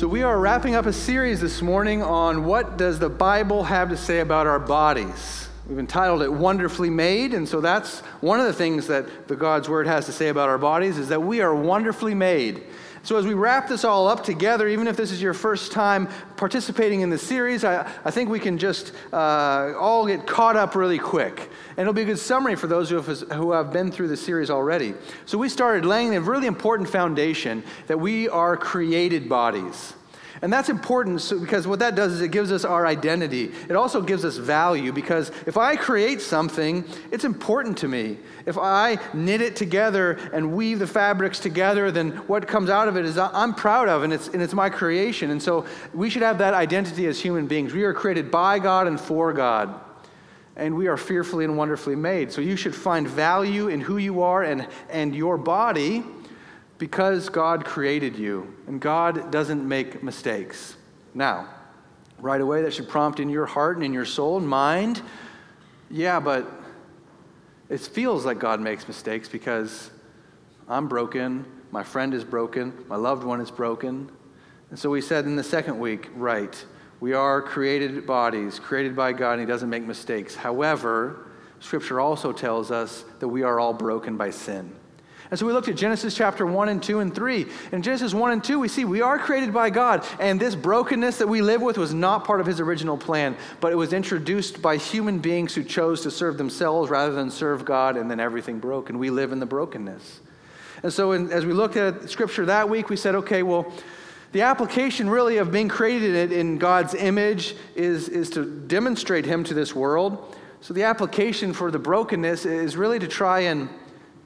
So we are wrapping up a series this morning on what does the Bible have to say about our bodies. We've entitled it Wonderfully Made, and so that's one of the things that the God's word has to say about our bodies is that we are wonderfully made. So, as we wrap this all up together, even if this is your first time participating in the series, I, I think we can just uh, all get caught up really quick. And it'll be a good summary for those who have, who have been through the series already. So, we started laying a really important foundation that we are created bodies. And that's important because what that does is it gives us our identity. It also gives us value because if I create something, it's important to me. If I knit it together and weave the fabrics together, then what comes out of it is I'm proud of and it's, and it's my creation. And so we should have that identity as human beings. We are created by God and for God. And we are fearfully and wonderfully made. So you should find value in who you are and, and your body because God created you and God doesn't make mistakes. Now, right away, that should prompt in your heart and in your soul and mind, yeah, but it feels like God makes mistakes because I'm broken, my friend is broken, my loved one is broken. And so we said in the second week, right, we are created bodies, created by God, and He doesn't make mistakes. However, Scripture also tells us that we are all broken by sin. And so we looked at Genesis chapter 1 and 2 and 3. In Genesis 1 and 2, we see we are created by God, and this brokenness that we live with was not part of his original plan, but it was introduced by human beings who chose to serve themselves rather than serve God, and then everything broke, and we live in the brokenness. And so in, as we looked at scripture that week, we said, okay, well, the application really of being created in God's image is, is to demonstrate him to this world. So the application for the brokenness is really to try and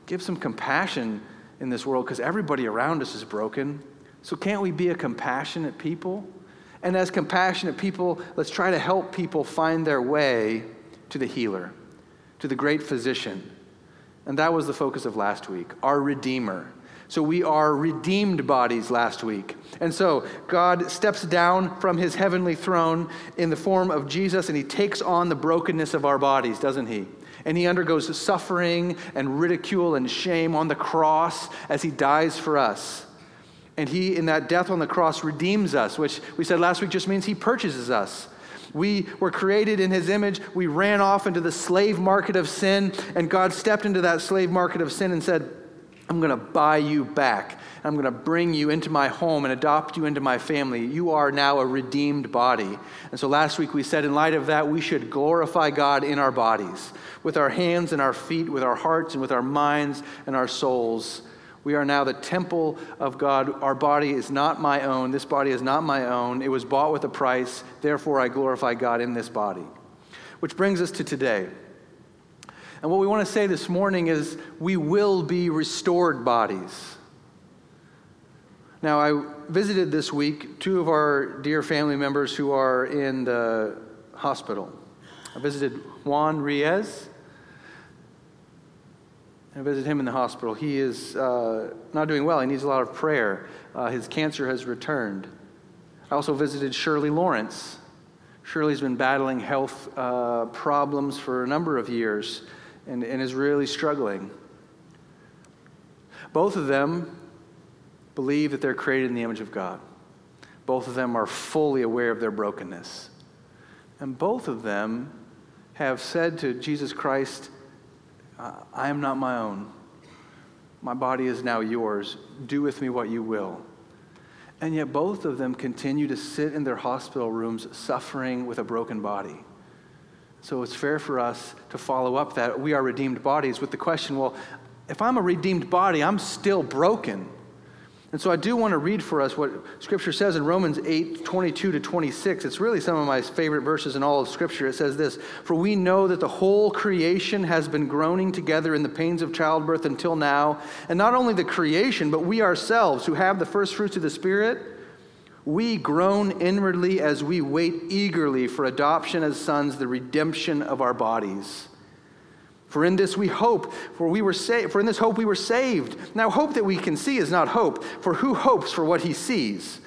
give some compassion in this world because everybody around us is broken. So, can't we be a compassionate people? And as compassionate people, let's try to help people find their way to the healer, to the great physician. And that was the focus of last week, our Redeemer. So we are redeemed bodies last week. And so God steps down from his heavenly throne in the form of Jesus and he takes on the brokenness of our bodies, doesn't he? And he undergoes suffering and ridicule and shame on the cross as he dies for us. And he, in that death on the cross, redeems us, which we said last week just means he purchases us. We were created in his image. We ran off into the slave market of sin, and God stepped into that slave market of sin and said, I'm going to buy you back. I'm going to bring you into my home and adopt you into my family. You are now a redeemed body. And so last week we said, in light of that, we should glorify God in our bodies, with our hands and our feet, with our hearts and with our minds and our souls. We are now the temple of God. Our body is not my own. This body is not my own. It was bought with a price. Therefore, I glorify God in this body. Which brings us to today. And what we want to say this morning is we will be restored bodies. Now, I visited this week two of our dear family members who are in the hospital. I visited Juan Riez. I visited him in the hospital. He is uh, not doing well. He needs a lot of prayer. Uh, his cancer has returned. I also visited Shirley Lawrence. Shirley's been battling health uh, problems for a number of years and, and is really struggling. Both of them believe that they're created in the image of God. Both of them are fully aware of their brokenness. And both of them have said to Jesus Christ, I am not my own. My body is now yours. Do with me what you will. And yet, both of them continue to sit in their hospital rooms suffering with a broken body. So it's fair for us to follow up that we are redeemed bodies with the question well, if I'm a redeemed body, I'm still broken. And so I do want to read for us what Scripture says in Romans 8 22 to 26. It's really some of my favorite verses in all of Scripture. It says this For we know that the whole creation has been groaning together in the pains of childbirth until now. And not only the creation, but we ourselves who have the first fruits of the Spirit we groan inwardly as we wait eagerly for adoption as sons, the redemption of our bodies. For in this we hope, for we were saved, for in this hope we were saved. Now hope that we can see is not hope, for who hopes for what he sees?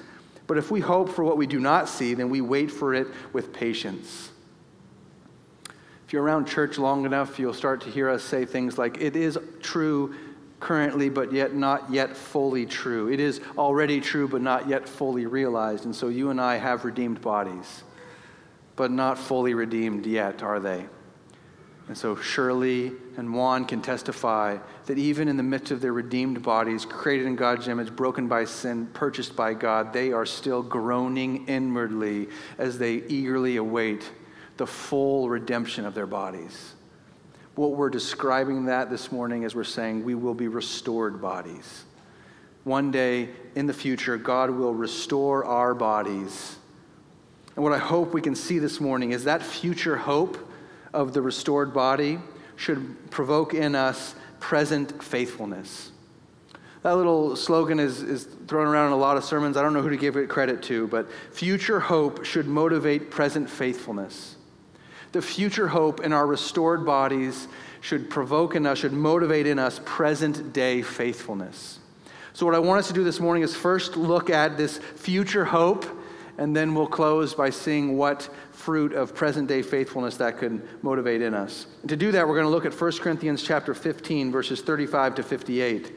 But if we hope for what we do not see, then we wait for it with patience. If you're around church long enough, you'll start to hear us say things like, It is true currently, but yet not yet fully true. It is already true, but not yet fully realized. And so you and I have redeemed bodies, but not fully redeemed yet, are they? And so Shirley and Juan can testify that even in the midst of their redeemed bodies, created in God's image, broken by sin, purchased by God, they are still groaning inwardly as they eagerly await the full redemption of their bodies. What we're describing that this morning is we're saying we will be restored bodies. One day in the future, God will restore our bodies. And what I hope we can see this morning is that future hope of the restored body should provoke in us present faithfulness. That little slogan is, is thrown around in a lot of sermons. I don't know who to give it credit to, but future hope should motivate present faithfulness. The future hope in our restored bodies should provoke in us, should motivate in us present day faithfulness. So, what I want us to do this morning is first look at this future hope, and then we'll close by seeing what fruit of present day faithfulness that could motivate in us. And to do that, we're going to look at 1 Corinthians chapter 15, verses 35 to 58.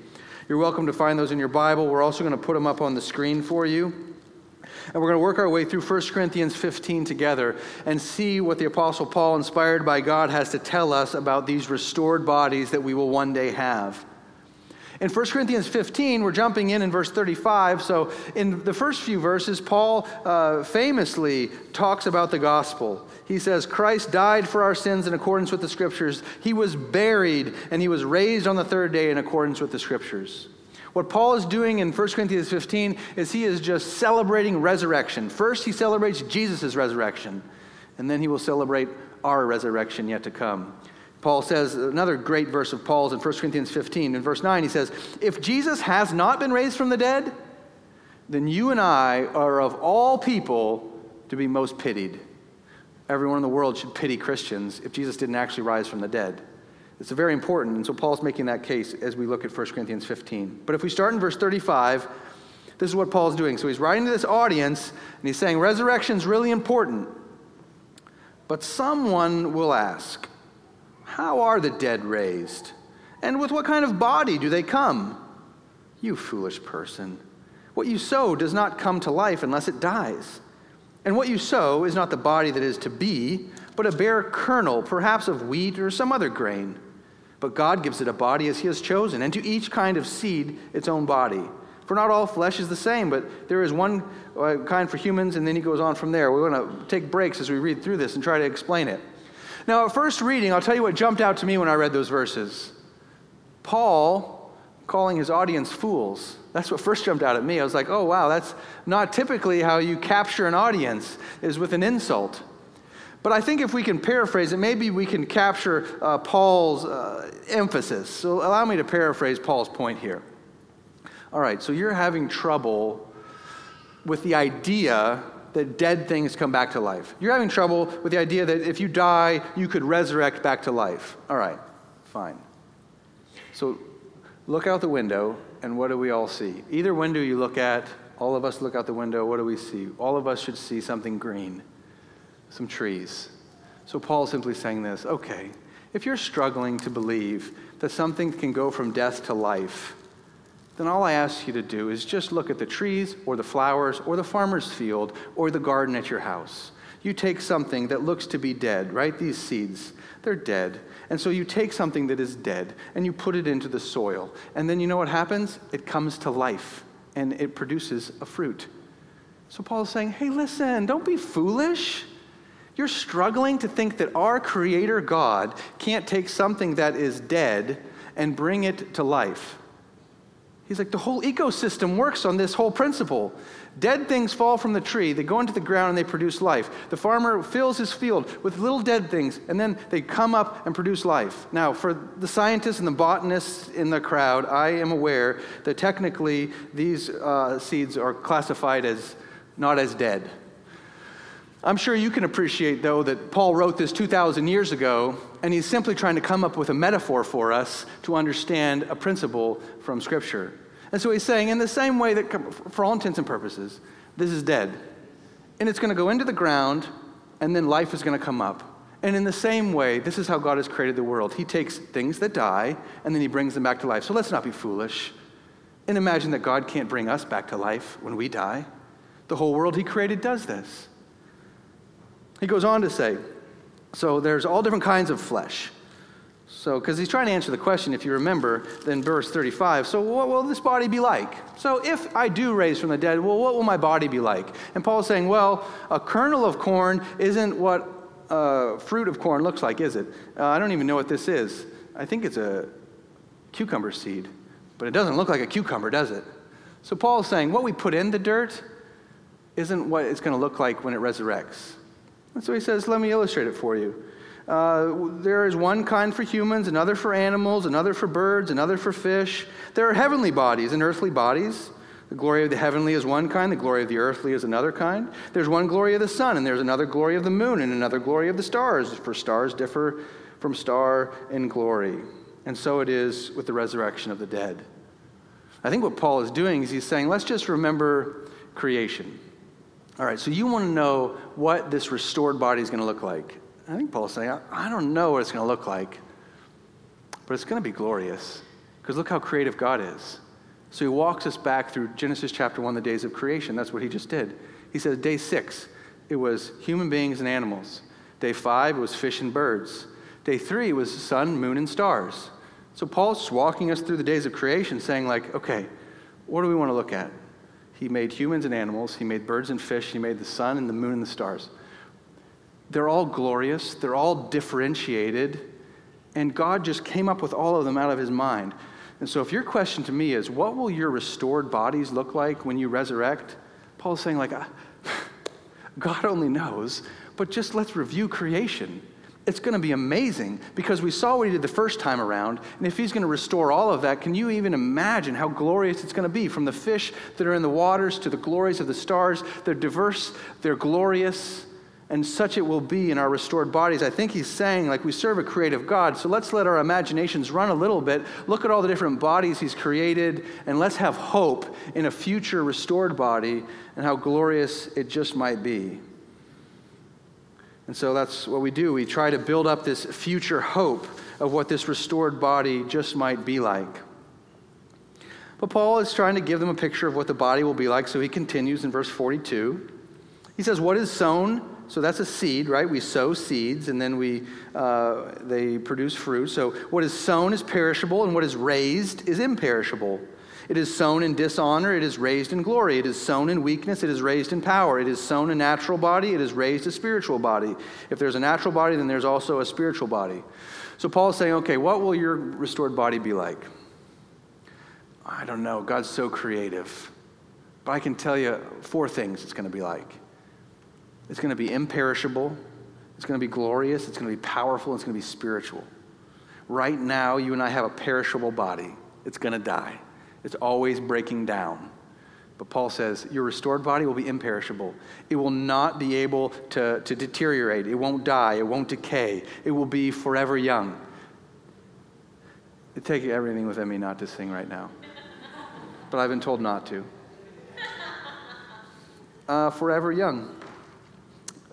You're welcome to find those in your Bible. We're also going to put them up on the screen for you. And we're going to work our way through 1 Corinthians 15 together and see what the Apostle Paul, inspired by God, has to tell us about these restored bodies that we will one day have. In 1 Corinthians 15, we're jumping in in verse 35. So, in the first few verses, Paul uh, famously talks about the gospel. He says, Christ died for our sins in accordance with the scriptures. He was buried, and he was raised on the third day in accordance with the scriptures. What Paul is doing in 1 Corinthians 15 is he is just celebrating resurrection. First, he celebrates Jesus' resurrection, and then he will celebrate our resurrection yet to come. Paul says, another great verse of Paul's in 1 Corinthians 15, in verse 9, he says, If Jesus has not been raised from the dead, then you and I are of all people to be most pitied. Everyone in the world should pity Christians if Jesus didn't actually rise from the dead. It's very important. And so Paul's making that case as we look at 1 Corinthians 15. But if we start in verse 35, this is what Paul's doing. So he's writing to this audience and he's saying resurrection is really important. But someone will ask, How are the dead raised? And with what kind of body do they come? You foolish person. What you sow does not come to life unless it dies. And what you sow is not the body that is to be, but a bare kernel, perhaps of wheat or some other grain but God gives it a body as He has chosen, and to each kind of seed its own body. For not all flesh is the same, but there is one uh, kind for humans, and then he goes on from there. We want to take breaks as we read through this and try to explain it. Now, at first reading, I'll tell you what jumped out to me when I read those verses. Paul calling his audience fools. That's what first jumped out at me. I was like, oh, wow, that's not typically how you capture an audience, is with an insult. But I think if we can paraphrase it, maybe we can capture uh, Paul's uh, emphasis. So allow me to paraphrase Paul's point here. All right, so you're having trouble with the idea that dead things come back to life. You're having trouble with the idea that if you die, you could resurrect back to life. All right, fine. So look out the window, and what do we all see? Either window you look at, all of us look out the window, what do we see? All of us should see something green some trees. So Paul's simply saying this okay, if you're struggling to believe that something can go from death to life, then all I ask you to do is just look at the trees or the flowers or the farmer's field or the garden at your house. You take something that looks to be dead, right? These seeds, they're dead. And so you take something that is dead and you put it into the soil. And then you know what happens? It comes to life and it produces a fruit. So Paul's saying, hey, listen, don't be foolish. You're struggling to think that our Creator God can't take something that is dead and bring it to life. He's like, the whole ecosystem works on this whole principle. Dead things fall from the tree, they go into the ground and they produce life. The farmer fills his field with little dead things, and then they come up and produce life. Now, for the scientists and the botanists in the crowd, I am aware that technically these uh, seeds are classified as not as dead. I'm sure you can appreciate, though, that Paul wrote this 2,000 years ago, and he's simply trying to come up with a metaphor for us to understand a principle from Scripture. And so he's saying, in the same way that, for all intents and purposes, this is dead. And it's going to go into the ground, and then life is going to come up. And in the same way, this is how God has created the world. He takes things that die and then he brings them back to life. So let's not be foolish and imagine that God can't bring us back to life when we die. The whole world he created does this. He goes on to say, so there's all different kinds of flesh. So, because he's trying to answer the question, if you remember, then verse 35. So, what will this body be like? So, if I do raise from the dead, well, what will my body be like? And Paul's saying, well, a kernel of corn isn't what uh, fruit of corn looks like, is it? Uh, I don't even know what this is. I think it's a cucumber seed, but it doesn't look like a cucumber, does it? So, Paul's saying, what we put in the dirt isn't what it's going to look like when it resurrects. And so he says, let me illustrate it for you. Uh, there is one kind for humans, another for animals, another for birds, another for fish. There are heavenly bodies and earthly bodies. The glory of the heavenly is one kind, the glory of the earthly is another kind. There's one glory of the sun, and there's another glory of the moon, and another glory of the stars, for stars differ from star in glory. And so it is with the resurrection of the dead. I think what Paul is doing is he's saying, let's just remember creation. All right, so you want to know what this restored body is going to look like. I think Paul's saying, I don't know what it's going to look like, but it's going to be glorious because look how creative God is. So he walks us back through Genesis chapter 1, the days of creation. That's what he just did. He says, day six, it was human beings and animals. Day five, was fish and birds. Day three was sun, moon, and stars. So Paul's walking us through the days of creation, saying, like, okay, what do we want to look at? He made humans and animals, he made birds and fish, he made the sun and the moon and the stars. They're all glorious, they're all differentiated, and God just came up with all of them out of his mind. And so, if your question to me is, what will your restored bodies look like when you resurrect? Paul's saying, like, uh, God only knows, but just let's review creation. It's going to be amazing because we saw what he did the first time around. And if he's going to restore all of that, can you even imagine how glorious it's going to be? From the fish that are in the waters to the glories of the stars, they're diverse, they're glorious and such it will be in our restored bodies. I think he's saying, like, we serve a creative God, so let's let our imaginations run a little bit. Look at all the different bodies he's created, and let's have hope in a future restored body and how glorious it just might be. And so that's what we do. We try to build up this future hope of what this restored body just might be like. But Paul is trying to give them a picture of what the body will be like, so he continues in verse 42. He says, What is sown so that's a seed, right? We sow seeds and then we, uh, they produce fruit. So what is sown is perishable and what is raised is imperishable. It is sown in dishonor, it is raised in glory. It is sown in weakness, it is raised in power. It is sown a natural body, it is raised a spiritual body. If there's a natural body, then there's also a spiritual body. So Paul is saying, okay, what will your restored body be like? I don't know. God's so creative. But I can tell you four things it's going to be like. It's going to be imperishable. It's going to be glorious. It's going to be powerful. It's going to be spiritual. Right now, you and I have a perishable body. It's going to die. It's always breaking down. But Paul says, Your restored body will be imperishable. It will not be able to, to deteriorate. It won't die. It won't decay. It will be forever young. It takes everything within me not to sing right now. But I've been told not to. Uh, forever young.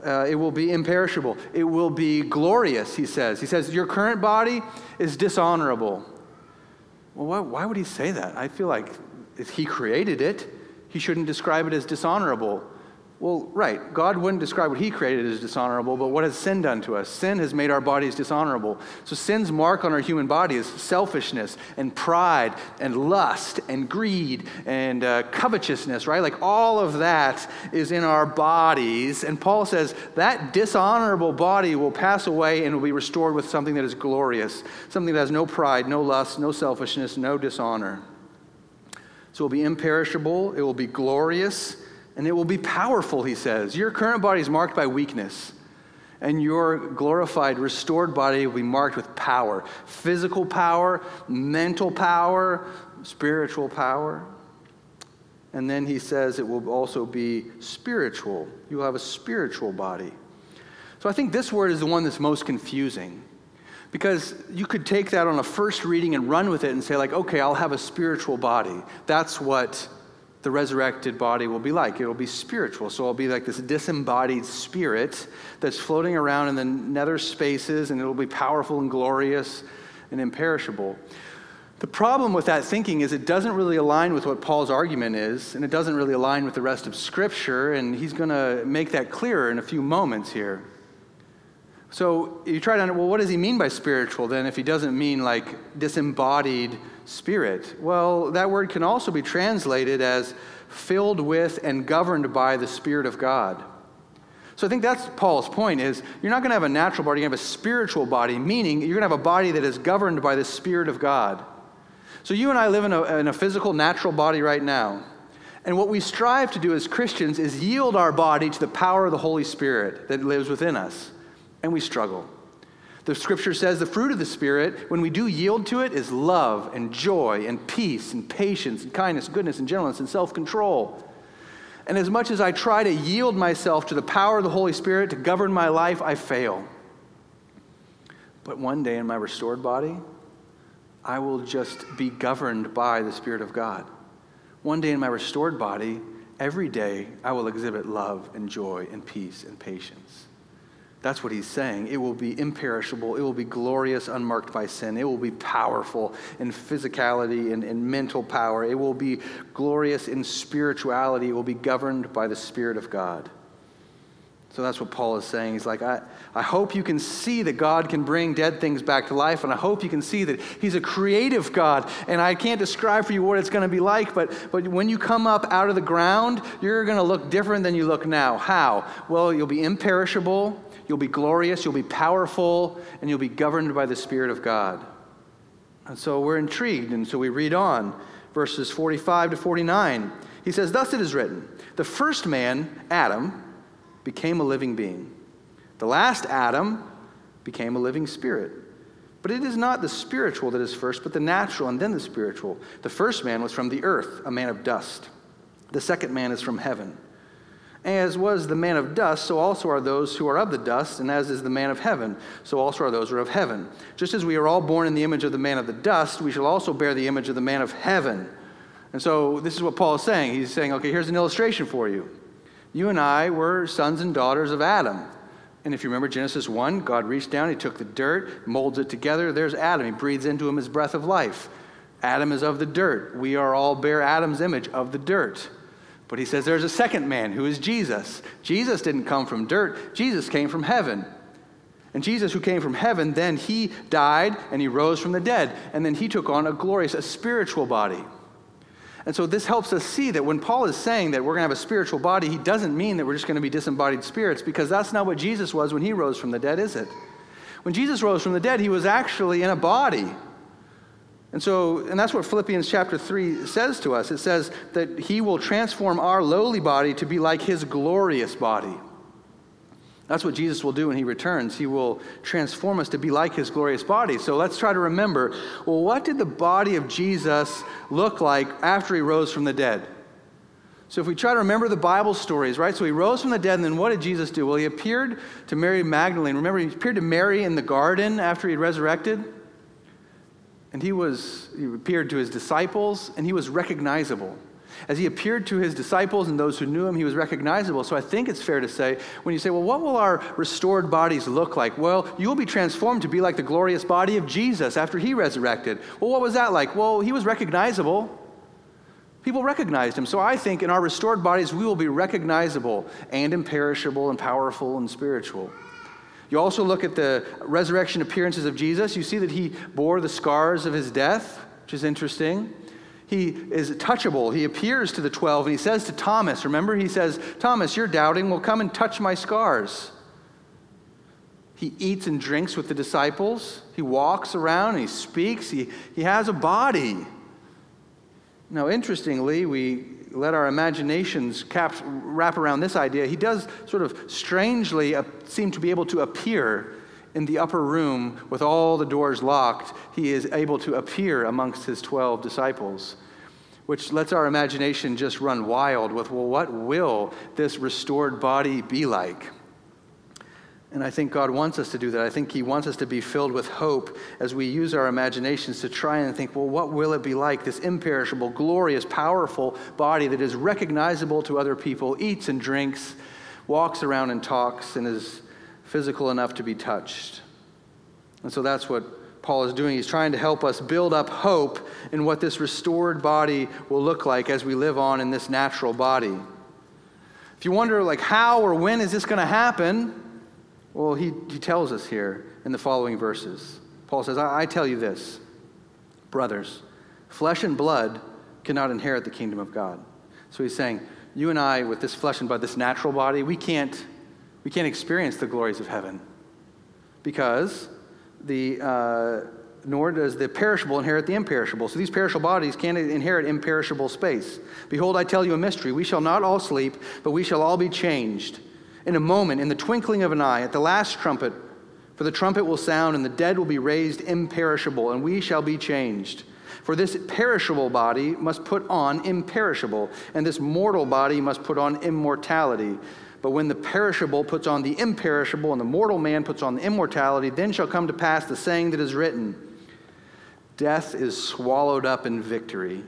Uh, it will be imperishable. It will be glorious, he says. He says, Your current body is dishonorable. Well, why, why would he say that? I feel like if he created it, he shouldn't describe it as dishonorable. Well, right. God wouldn't describe what he created as dishonorable, but what has sin done to us? Sin has made our bodies dishonorable. So sin's mark on our human body is selfishness and pride and lust and greed and uh, covetousness, right? Like all of that is in our bodies. And Paul says that dishonorable body will pass away and will be restored with something that is glorious, something that has no pride, no lust, no selfishness, no dishonor. So it will be imperishable, it will be glorious and it will be powerful, he says. Your current body is marked by weakness, and your glorified, restored body will be marked with power physical power, mental power, spiritual power. And then he says it will also be spiritual. You'll have a spiritual body. So I think this word is the one that's most confusing. Because you could take that on a first reading and run with it and say, like, okay, I'll have a spiritual body. That's what the resurrected body will be like. It'll be spiritual. So it'll be like this disembodied spirit that's floating around in the nether spaces, and it'll be powerful and glorious and imperishable. The problem with that thinking is it doesn't really align with what Paul's argument is, and it doesn't really align with the rest of Scripture, and he's going to make that clearer in a few moments here. So you try to, understand, well, what does he mean by spiritual then if he doesn't mean like disembodied spirit? Well, that word can also be translated as filled with and governed by the Spirit of God. So I think that's Paul's point is you're not going to have a natural body, you're going to have a spiritual body, meaning you're going to have a body that is governed by the Spirit of God. So you and I live in a, in a physical, natural body right now. And what we strive to do as Christians is yield our body to the power of the Holy Spirit that lives within us and we struggle. The scripture says the fruit of the Spirit, when we do yield to it, is love and joy and peace and patience and kindness, goodness and gentleness and self control. And as much as I try to yield myself to the power of the Holy Spirit to govern my life, I fail. But one day in my restored body, I will just be governed by the Spirit of God. One day in my restored body, every day I will exhibit love and joy and peace and patience. That's what he's saying. It will be imperishable. It will be glorious, unmarked by sin. It will be powerful in physicality and, and mental power. It will be glorious in spirituality. It will be governed by the Spirit of God. So that's what Paul is saying. He's like, I, I hope you can see that God can bring dead things back to life, and I hope you can see that He's a creative God. And I can't describe for you what it's going to be like, but, but when you come up out of the ground, you're going to look different than you look now. How? Well, you'll be imperishable, You'll be glorious, you'll be powerful, and you'll be governed by the Spirit of God. And so we're intrigued, and so we read on, verses 45 to 49. He says, Thus it is written, the first man, Adam, became a living being. The last Adam became a living spirit. But it is not the spiritual that is first, but the natural, and then the spiritual. The first man was from the earth, a man of dust. The second man is from heaven. As was the man of dust, so also are those who are of the dust, and as is the man of heaven, so also are those who are of heaven. Just as we are all born in the image of the man of the dust, we shall also bear the image of the man of heaven. And so this is what Paul is saying. He's saying, okay, here's an illustration for you. You and I were sons and daughters of Adam. And if you remember Genesis 1, God reached down, he took the dirt, molds it together. There's Adam. He breathes into him his breath of life. Adam is of the dirt. We are all bear Adam's image of the dirt. But he says there's a second man who is Jesus. Jesus didn't come from dirt, Jesus came from heaven. And Jesus, who came from heaven, then he died and he rose from the dead. And then he took on a glorious, a spiritual body. And so this helps us see that when Paul is saying that we're going to have a spiritual body, he doesn't mean that we're just going to be disembodied spirits because that's not what Jesus was when he rose from the dead, is it? When Jesus rose from the dead, he was actually in a body. And so, and that's what Philippians chapter 3 says to us. It says that he will transform our lowly body to be like his glorious body. That's what Jesus will do when he returns. He will transform us to be like his glorious body. So let's try to remember well, what did the body of Jesus look like after he rose from the dead? So if we try to remember the Bible stories, right? So he rose from the dead, and then what did Jesus do? Well, he appeared to Mary Magdalene. Remember, he appeared to Mary in the garden after he had resurrected? And he was he appeared to his disciples and he was recognizable. As he appeared to his disciples and those who knew him, he was recognizable. So I think it's fair to say, when you say, well, what will our restored bodies look like? Well, you will be transformed to be like the glorious body of Jesus after he resurrected. Well, what was that like? Well, he was recognizable. People recognized him. So I think in our restored bodies, we will be recognizable and imperishable and powerful and spiritual. You also look at the resurrection appearances of Jesus. You see that he bore the scars of his death, which is interesting. He is touchable. He appears to the 12 and he says to Thomas, remember, he says, Thomas, you're doubting. Well, come and touch my scars. He eats and drinks with the disciples. He walks around he speaks. He, he has a body. Now, interestingly, we let our imaginations cap, wrap around this idea, he does sort of strangely seem to be able to appear in the upper room with all the doors locked. He is able to appear amongst his 12 disciples, which lets our imagination just run wild with, well, what will this restored body be like? And I think God wants us to do that. I think He wants us to be filled with hope as we use our imaginations to try and think, well, what will it be like? This imperishable, glorious, powerful body that is recognizable to other people, eats and drinks, walks around and talks, and is physical enough to be touched. And so that's what Paul is doing. He's trying to help us build up hope in what this restored body will look like as we live on in this natural body. If you wonder, like, how or when is this going to happen? Well, he, he tells us here in the following verses. Paul says, I, I tell you this, brothers, flesh and blood cannot inherit the kingdom of God. So he's saying, you and I, with this flesh and blood, this natural body, we can't, we can't experience the glories of heaven because the, uh, nor does the perishable inherit the imperishable. So these perishable bodies can't inherit imperishable space. Behold, I tell you a mystery. We shall not all sleep, but we shall all be changed in a moment, in the twinkling of an eye, at the last trumpet. For the trumpet will sound, and the dead will be raised imperishable, and we shall be changed. For this perishable body must put on imperishable, and this mortal body must put on immortality. But when the perishable puts on the imperishable, and the mortal man puts on the immortality, then shall come to pass the saying that is written Death is swallowed up in victory.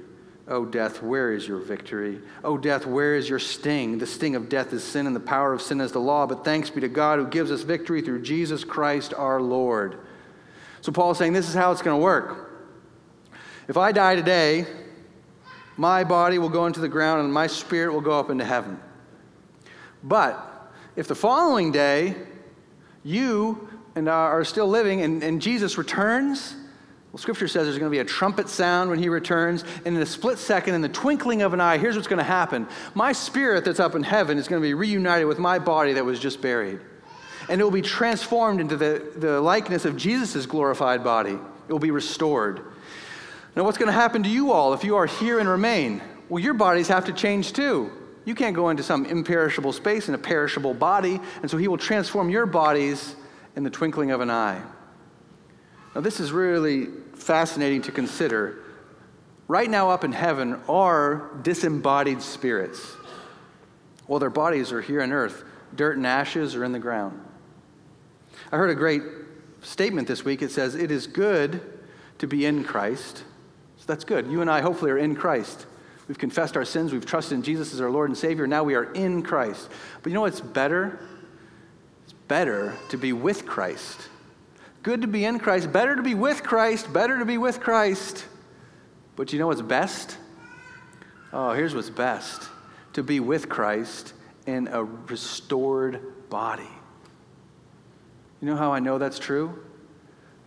O death, where is your victory? O death, where is your sting? The sting of death is sin, and the power of sin is the law. But thanks be to God who gives us victory through Jesus Christ our Lord. So Paul is saying this is how it's going to work. If I die today, my body will go into the ground and my spirit will go up into heaven. But if the following day you and I are still living and, and Jesus returns, well, Scripture says there's going to be a trumpet sound when he returns, and in a split second, in the twinkling of an eye, here's what's going to happen. My spirit that's up in heaven is going to be reunited with my body that was just buried. And it will be transformed into the, the likeness of Jesus' glorified body. It will be restored. Now, what's going to happen to you all if you are here and remain? Well, your bodies have to change too. You can't go into some imperishable space in a perishable body, and so he will transform your bodies in the twinkling of an eye. Now, this is really fascinating to consider. Right now, up in heaven, are disembodied spirits. Well, their bodies are here on earth, dirt and ashes are in the ground. I heard a great statement this week. It says, It is good to be in Christ. So that's good. You and I, hopefully, are in Christ. We've confessed our sins, we've trusted in Jesus as our Lord and Savior. Now we are in Christ. But you know what's better? It's better to be with Christ Good to be in Christ, better to be with Christ, better to be with Christ. But you know what's best? Oh, here's what's best to be with Christ in a restored body. You know how I know that's true?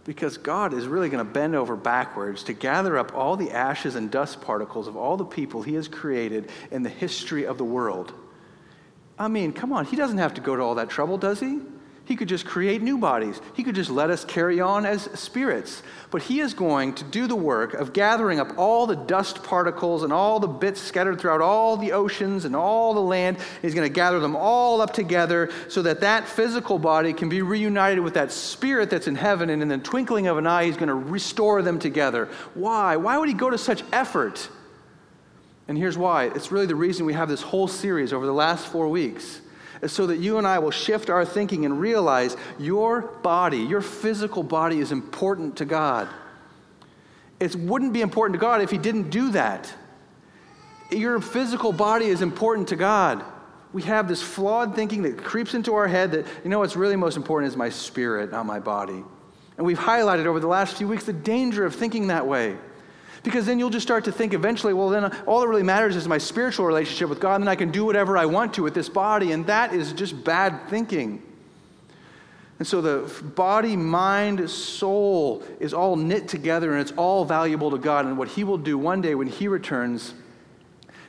Because God is really going to bend over backwards to gather up all the ashes and dust particles of all the people He has created in the history of the world. I mean, come on, He doesn't have to go to all that trouble, does He? He could just create new bodies. He could just let us carry on as spirits. But He is going to do the work of gathering up all the dust particles and all the bits scattered throughout all the oceans and all the land. He's going to gather them all up together so that that physical body can be reunited with that spirit that's in heaven. And in the twinkling of an eye, He's going to restore them together. Why? Why would He go to such effort? And here's why it's really the reason we have this whole series over the last four weeks so that you and I will shift our thinking and realize your body, your physical body, is important to God. It wouldn't be important to God if He didn't do that. Your physical body is important to God. We have this flawed thinking that creeps into our head that, you know, what's really most important is my spirit, not my body. And we've highlighted over the last few weeks the danger of thinking that way. Because then you'll just start to think eventually, well, then all that really matters is my spiritual relationship with God, and then I can do whatever I want to with this body. And that is just bad thinking. And so the body, mind, soul is all knit together and it's all valuable to God. And what He will do one day when He returns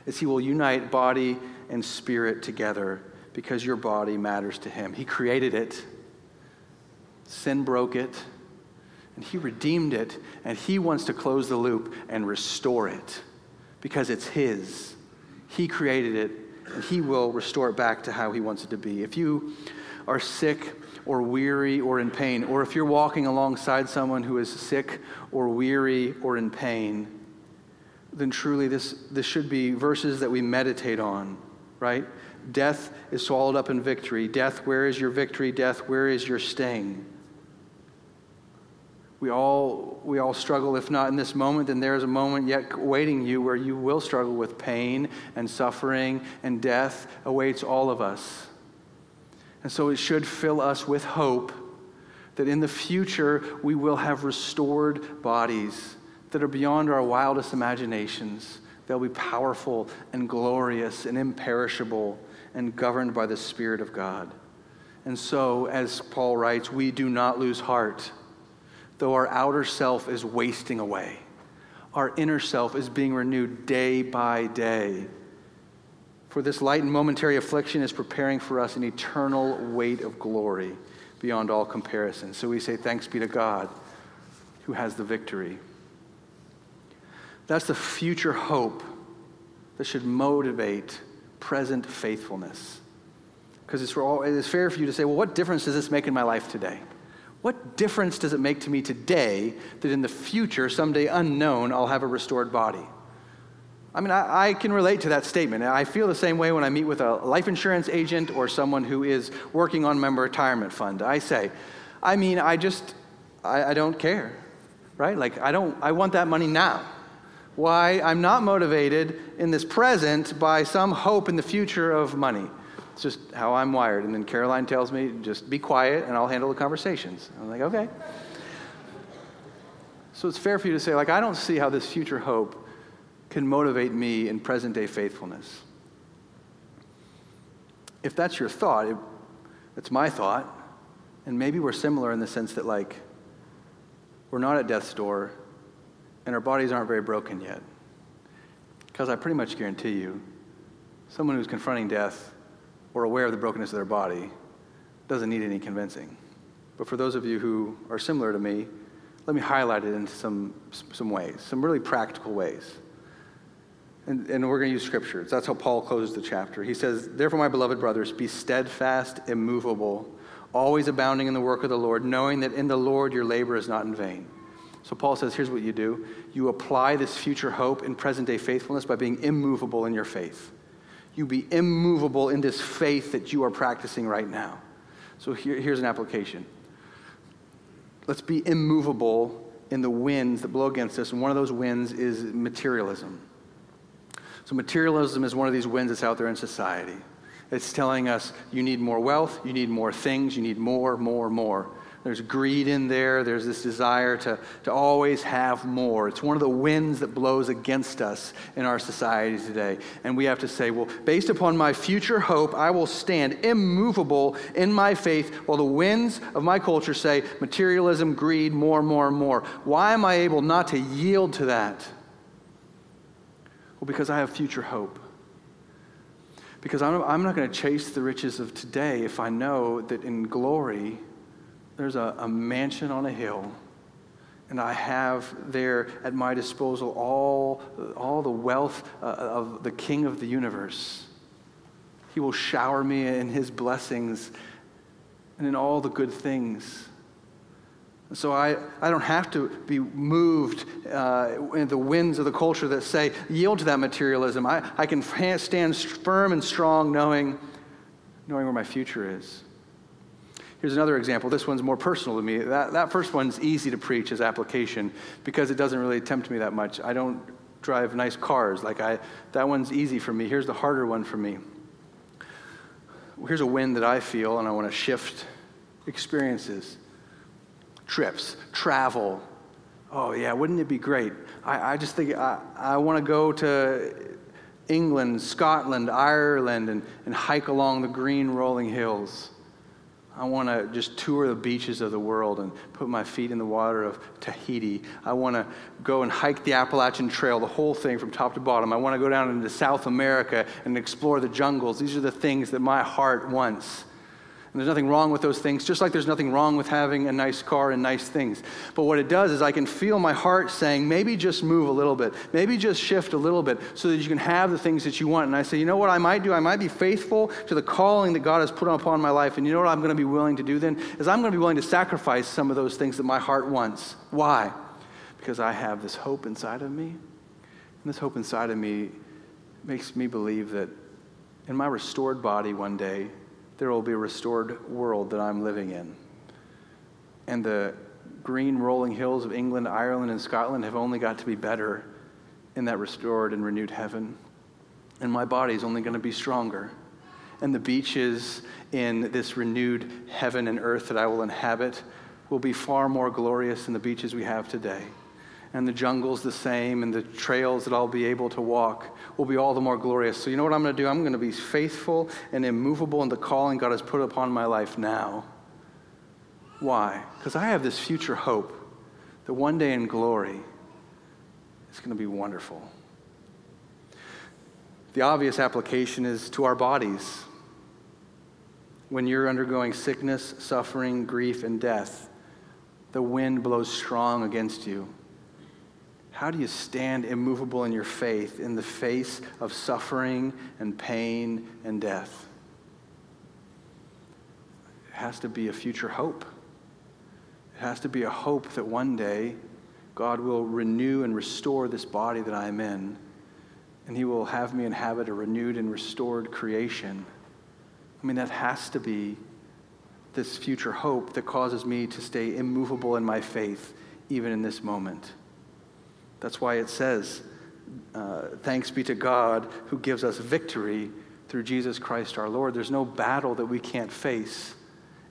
is He will unite body and spirit together because your body matters to Him. He created it, sin broke it and He redeemed it, and He wants to close the loop and restore it because it's His. He created it, and He will restore it back to how He wants it to be. If you are sick or weary or in pain, or if you're walking alongside someone who is sick or weary or in pain, then truly this, this should be verses that we meditate on right? Death is swallowed up in victory. Death, where is your victory? Death, where is your sting? We all, we all struggle, if not in this moment, then there is a moment yet awaiting you where you will struggle with pain and suffering, and death awaits all of us. And so it should fill us with hope that in the future we will have restored bodies that are beyond our wildest imaginations. They'll be powerful and glorious and imperishable and governed by the Spirit of God. And so, as Paul writes, we do not lose heart, though our outer self is wasting away. Our inner self is being renewed day by day. For this light and momentary affliction is preparing for us an eternal weight of glory beyond all comparison. So we say, Thanks be to God who has the victory. That's the future hope that should motivate present faithfulness. Because it's, it's fair for you to say, well, what difference does this make in my life today? What difference does it make to me today that in the future, someday unknown, I'll have a restored body? I mean, I, I, can relate to that statement. I feel the same way when I meet with a life insurance agent or someone who is working on my retirement fund. I say, I mean, I just, I, I don't care, right? Like, I don't, I want that money now why I'm not motivated in this present by some hope in the future of money. It's just how I'm wired. And then Caroline tells me, just be quiet and I'll handle the conversations. I'm like, okay. So it's fair for you to say, like, I don't see how this future hope can motivate me in present day faithfulness. If that's your thought, it, it's my thought. And maybe we're similar in the sense that, like, we're not at death's door and our bodies aren't very broken yet. Because I pretty much guarantee you, someone who's confronting death or aware of the brokenness of their body doesn't need any convincing. But for those of you who are similar to me, let me highlight it in some, some ways, some really practical ways. And, and we're going to use scriptures. That's how Paul closes the chapter. He says, Therefore, my beloved brothers, be steadfast, immovable, always abounding in the work of the Lord, knowing that in the Lord your labor is not in vain. So Paul says, here's what you do you apply this future hope in present day faithfulness by being immovable in your faith. You be immovable in this faith that you are practicing right now. So here, here's an application. Let's be immovable in the winds that blow against us, and one of those winds is materialism. So, materialism is one of these winds that's out there in society. It's telling us you need more wealth, you need more things, you need more, more, more. There's greed in there. There's this desire to, to always have more. It's one of the winds that blows against us in our society today. And we have to say, well, based upon my future hope, I will stand immovable in my faith while the winds of my culture say materialism, greed, more, more, more. Why am I able not to yield to that? Well, because I have future hope. Because I'm, I'm not going to chase the riches of today if I know that in glory, there's a, a mansion on a hill, and I have there at my disposal all, all the wealth uh, of the King of the universe. He will shower me in his blessings and in all the good things. So I, I don't have to be moved uh, in the winds of the culture that say, yield to that materialism. I, I can stand firm and strong knowing, knowing where my future is. Here's another example. This one's more personal to me. That, that first one's easy to preach as application because it doesn't really tempt me that much. I don't drive nice cars. Like I, that one's easy for me. Here's the harder one for me. Here's a wind that I feel, and I want to shift experiences, trips, travel. Oh, yeah, wouldn't it be great? I, I just think I, I want to go to England, Scotland, Ireland, and, and hike along the green rolling hills. I want to just tour the beaches of the world and put my feet in the water of Tahiti. I want to go and hike the Appalachian Trail, the whole thing from top to bottom. I want to go down into South America and explore the jungles. These are the things that my heart wants. And there's nothing wrong with those things, just like there's nothing wrong with having a nice car and nice things. But what it does is I can feel my heart saying, maybe just move a little bit, maybe just shift a little bit so that you can have the things that you want. And I say, you know what I might do? I might be faithful to the calling that God has put upon my life. And you know what I'm going to be willing to do then? Is I'm going to be willing to sacrifice some of those things that my heart wants. Why? Because I have this hope inside of me. And this hope inside of me makes me believe that in my restored body one day, there will be a restored world that I'm living in. And the green rolling hills of England, Ireland, and Scotland have only got to be better in that restored and renewed heaven. And my body is only going to be stronger. And the beaches in this renewed heaven and earth that I will inhabit will be far more glorious than the beaches we have today. And the jungle's the same, and the trails that I'll be able to walk will be all the more glorious. So, you know what I'm going to do? I'm going to be faithful and immovable in the calling God has put upon my life now. Why? Because I have this future hope that one day in glory, it's going to be wonderful. The obvious application is to our bodies. When you're undergoing sickness, suffering, grief, and death, the wind blows strong against you. How do you stand immovable in your faith in the face of suffering and pain and death? It has to be a future hope. It has to be a hope that one day God will renew and restore this body that I am in, and He will have me inhabit a renewed and restored creation. I mean, that has to be this future hope that causes me to stay immovable in my faith, even in this moment. That's why it says, uh, Thanks be to God who gives us victory through Jesus Christ our Lord. There's no battle that we can't face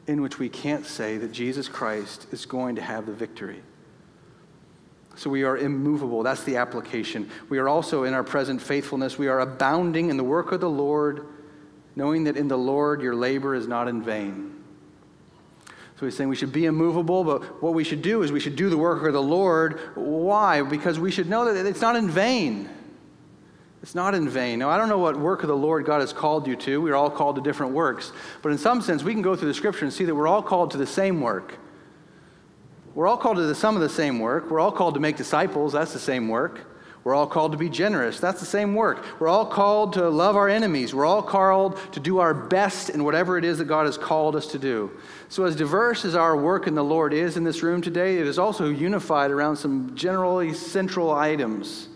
in which we can't say that Jesus Christ is going to have the victory. So we are immovable. That's the application. We are also, in our present faithfulness, we are abounding in the work of the Lord, knowing that in the Lord your labor is not in vain. So he's saying we should be immovable, but what we should do is we should do the work of the Lord. Why? Because we should know that it's not in vain. It's not in vain. Now, I don't know what work of the Lord God has called you to. We're all called to different works. But in some sense, we can go through the scripture and see that we're all called to the same work. We're all called to the, some of the same work. We're all called to make disciples. That's the same work. We're all called to be generous. That's the same work. We're all called to love our enemies. We're all called to do our best in whatever it is that God has called us to do. So, as diverse as our work in the Lord is in this room today, it is also unified around some generally central items.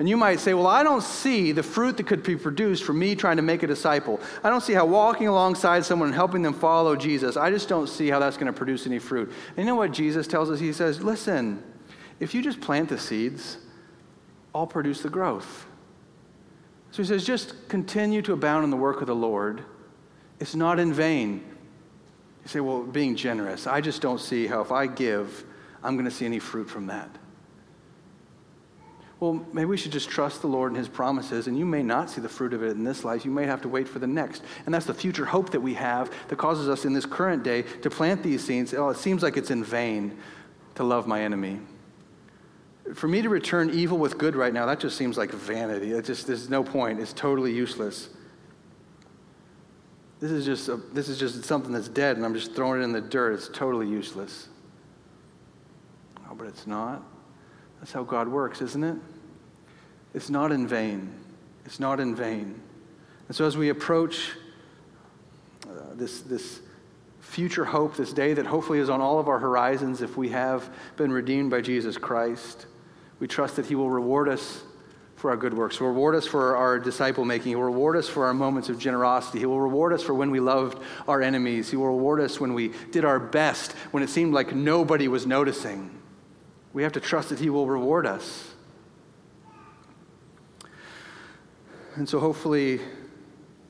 And you might say, Well, I don't see the fruit that could be produced from me trying to make a disciple. I don't see how walking alongside someone and helping them follow Jesus, I just don't see how that's going to produce any fruit. And you know what Jesus tells us? He says, Listen, if you just plant the seeds, I'll produce the growth. So he says, just continue to abound in the work of the Lord. It's not in vain. You say, well, being generous, I just don't see how if I give, I'm going to see any fruit from that. Well, maybe we should just trust the Lord and His promises, and you may not see the fruit of it in this life. You may have to wait for the next. And that's the future hope that we have that causes us in this current day to plant these seeds. Oh, it seems like it's in vain to love my enemy. For me to return evil with good right now, that just seems like vanity. It just, there's no point. It's totally useless. This is just a, this is just something that's dead, and I'm just throwing it in the dirt. It's totally useless. Oh, but it's not. That's how God works, isn't it? It's not in vain. It's not in vain. And so as we approach uh, this, this future hope, this day that hopefully is on all of our horizons if we have been redeemed by Jesus Christ, we trust that He will reward us for our good works. Reward us for our disciple making. He will reward us for our moments of generosity. He will reward us for when we loved our enemies. He will reward us when we did our best, when it seemed like nobody was noticing. We have to trust that He will reward us. And so hopefully,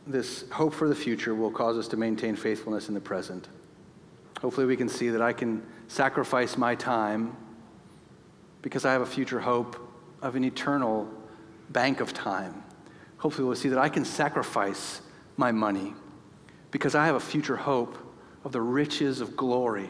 this hope for the future will cause us to maintain faithfulness in the present. Hopefully, we can see that I can sacrifice my time because I have a future hope of an eternal bank of time. Hopefully, we'll see that I can sacrifice my money because I have a future hope of the riches of glory.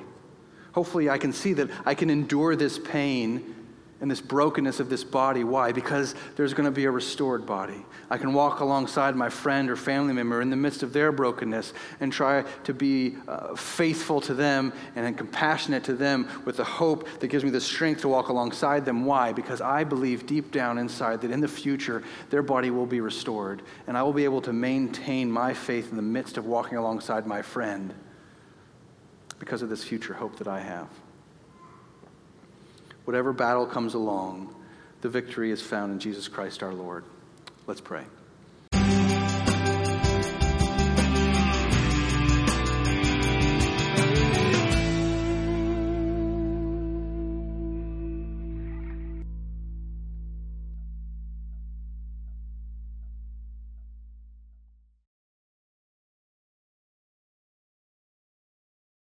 Hopefully, I can see that I can endure this pain and this brokenness of this body. Why? Because there's going to be a restored body. I can walk alongside my friend or family member in the midst of their brokenness and try to be uh, faithful to them and compassionate to them with the hope that gives me the strength to walk alongside them. Why? Because I believe deep down inside that in the future their body will be restored and I will be able to maintain my faith in the midst of walking alongside my friend because of this future hope that I have. Whatever battle comes along, the victory is found in Jesus Christ our Lord. Let's pray.